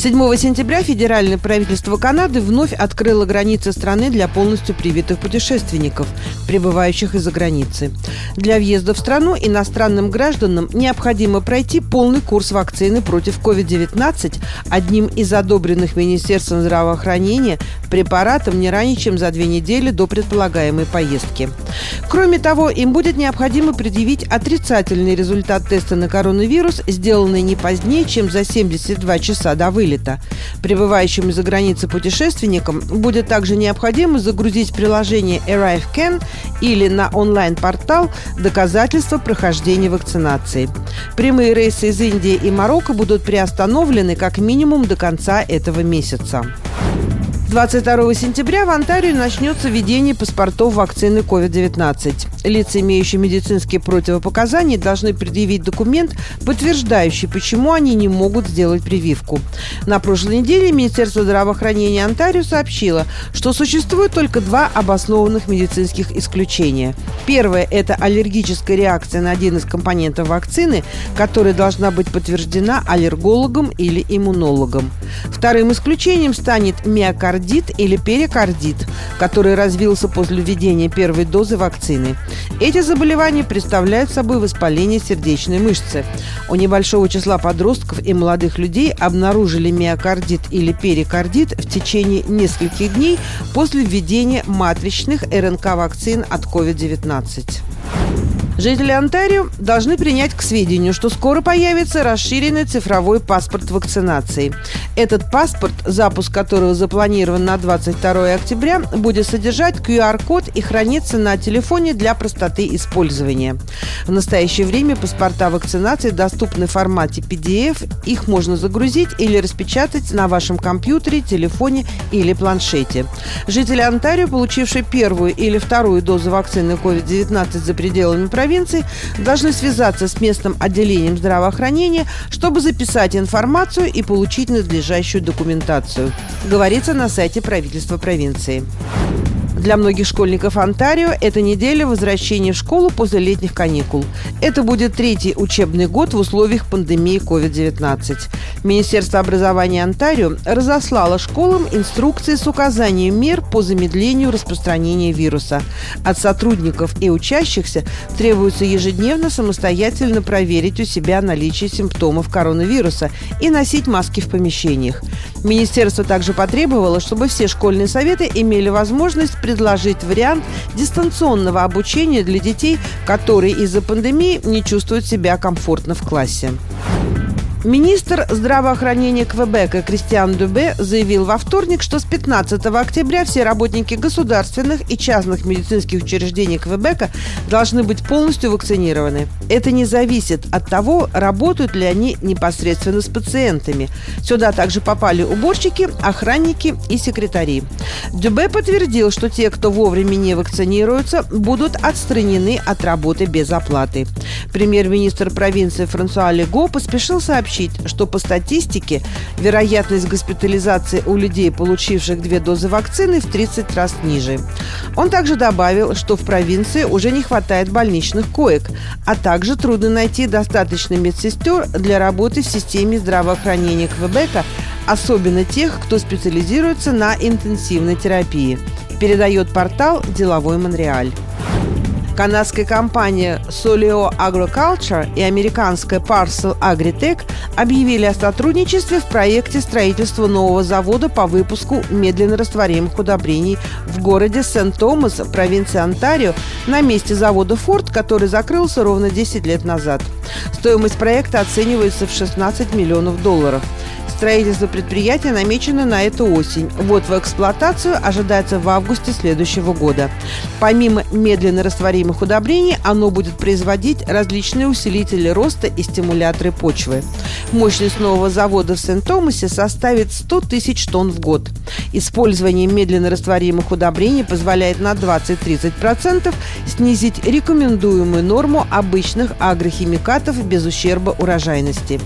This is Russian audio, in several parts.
7 сентября федеральное правительство Канады вновь открыло границы страны для полностью привитых путешественников, прибывающих из-за границы. Для въезда в страну иностранным гражданам необходимо пройти полный курс вакцины против COVID-19 одним из одобренных Министерством здравоохранения препаратом не ранее, чем за две недели до предполагаемой поездки. Кроме того, им будет необходимо предъявить отрицательный результат теста на коронавирус, сделанный не позднее, чем за 72 часа до вылета вылета. Прибывающим из-за границы путешественникам будет также необходимо загрузить приложение Arrive Can или на онлайн-портал доказательства прохождения вакцинации. Прямые рейсы из Индии и Марокко будут приостановлены как минимум до конца этого месяца. 22 сентября в Онтарио начнется введение паспортов вакцины COVID-19. Лица, имеющие медицинские противопоказания, должны предъявить документ, подтверждающий, почему они не могут сделать прививку. На прошлой неделе Министерство здравоохранения Онтарио сообщило, что существует только два обоснованных медицинских исключения. Первое – это аллергическая реакция на один из компонентов вакцины, которая должна быть подтверждена аллергологом или иммунологом. Вторым исключением станет миокардит кардит или перикардит, который развился после введения первой дозы вакцины. Эти заболевания представляют собой воспаление сердечной мышцы. У небольшого числа подростков и молодых людей обнаружили миокардит или перикардит в течение нескольких дней после введения матричных РНК-вакцин от COVID-19. Жители Онтарио должны принять к сведению, что скоро появится расширенный цифровой паспорт вакцинации. Этот паспорт, запуск которого запланирован на 22 октября, будет содержать QR-код и храниться на телефоне для простоты использования. В настоящее время паспорта вакцинации доступны в формате PDF. Их можно загрузить или распечатать на вашем компьютере, телефоне или планшете. Жители Онтарио, получившие первую или вторую дозу вакцины COVID-19 за пределами провинции, провинций должны связаться с местным отделением здравоохранения, чтобы записать информацию и получить надлежащую документацию. Говорится на сайте правительства провинции. Для многих школьников Онтарио эта неделя возвращения в школу после летних каникул. Это будет третий учебный год в условиях пандемии COVID-19. Министерство образования Онтарио разослало школам инструкции с указанием мер по замедлению распространения вируса. От сотрудников и учащихся требуется ежедневно самостоятельно проверить у себя наличие симптомов коронавируса и носить маски в помещениях. Министерство также потребовало, чтобы все школьные советы имели возможность предложить вариант дистанционного обучения для детей, которые из-за пандемии не чувствуют себя комфортно в классе. Министр здравоохранения Квебека Кристиан Дубе заявил во вторник, что с 15 октября все работники государственных и частных медицинских учреждений Квебека должны быть полностью вакцинированы. Это не зависит от того, работают ли они непосредственно с пациентами. Сюда также попали уборщики, охранники и секретари. Дюбе подтвердил, что те, кто вовремя не вакцинируются, будут отстранены от работы без оплаты. Премьер-министр провинции Франсуа Лего поспешил сообщить, сообщить, что по статистике вероятность госпитализации у людей, получивших две дозы вакцины, в 30 раз ниже. Он также добавил, что в провинции уже не хватает больничных коек, а также трудно найти достаточно медсестер для работы в системе здравоохранения Квебека, особенно тех, кто специализируется на интенсивной терапии, передает портал «Деловой Монреаль». Канадская компания Solio Agriculture и американская Parcel Agritech объявили о сотрудничестве в проекте строительства нового завода по выпуску медленно растворимых удобрений в городе Сент-Томас, провинции Онтарио, на месте завода Форд, который закрылся ровно 10 лет назад. Стоимость проекта оценивается в 16 миллионов долларов Строительство предприятия намечено на эту осень. Вот в эксплуатацию ожидается в августе следующего года. Помимо медленно растворимых удобрений, оно будет производить различные усилители роста и стимуляторы почвы. Мощность нового завода в Сент-Томасе составит 100 тысяч тонн в год. Использование медленно растворимых удобрений позволяет на 20-30% снизить рекомендуемую норму обычных агрохимикатов без ущерба урожайности.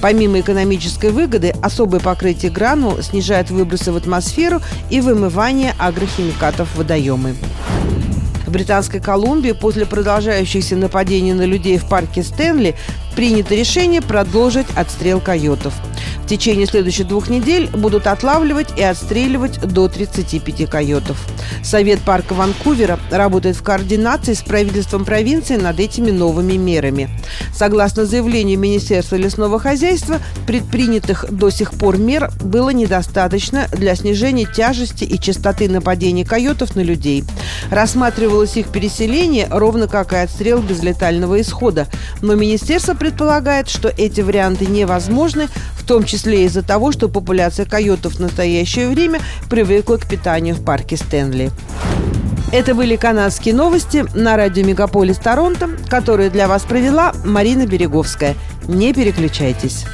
Помимо экономической выгоды, особое покрытие гранул снижает выбросы в атмосферу и вымывание агрохимикатов в водоемы. В Британской Колумбии после продолжающихся нападений на людей в парке Стэнли принято решение продолжить отстрел койотов – течение следующих двух недель будут отлавливать и отстреливать до 35 койотов. Совет парка Ванкувера работает в координации с правительством провинции над этими новыми мерами. Согласно заявлению Министерства лесного хозяйства, предпринятых до сих пор мер было недостаточно для снижения тяжести и частоты нападений койотов на людей. Рассматривалось их переселение, ровно как и отстрел без летального исхода. Но министерство предполагает, что эти варианты невозможны, том числе из-за того, что популяция койотов в настоящее время привыкла к питанию в парке Стэнли. Это были канадские новости на радио Мегаполис Торонто, которые для вас провела Марина Береговская. Не переключайтесь.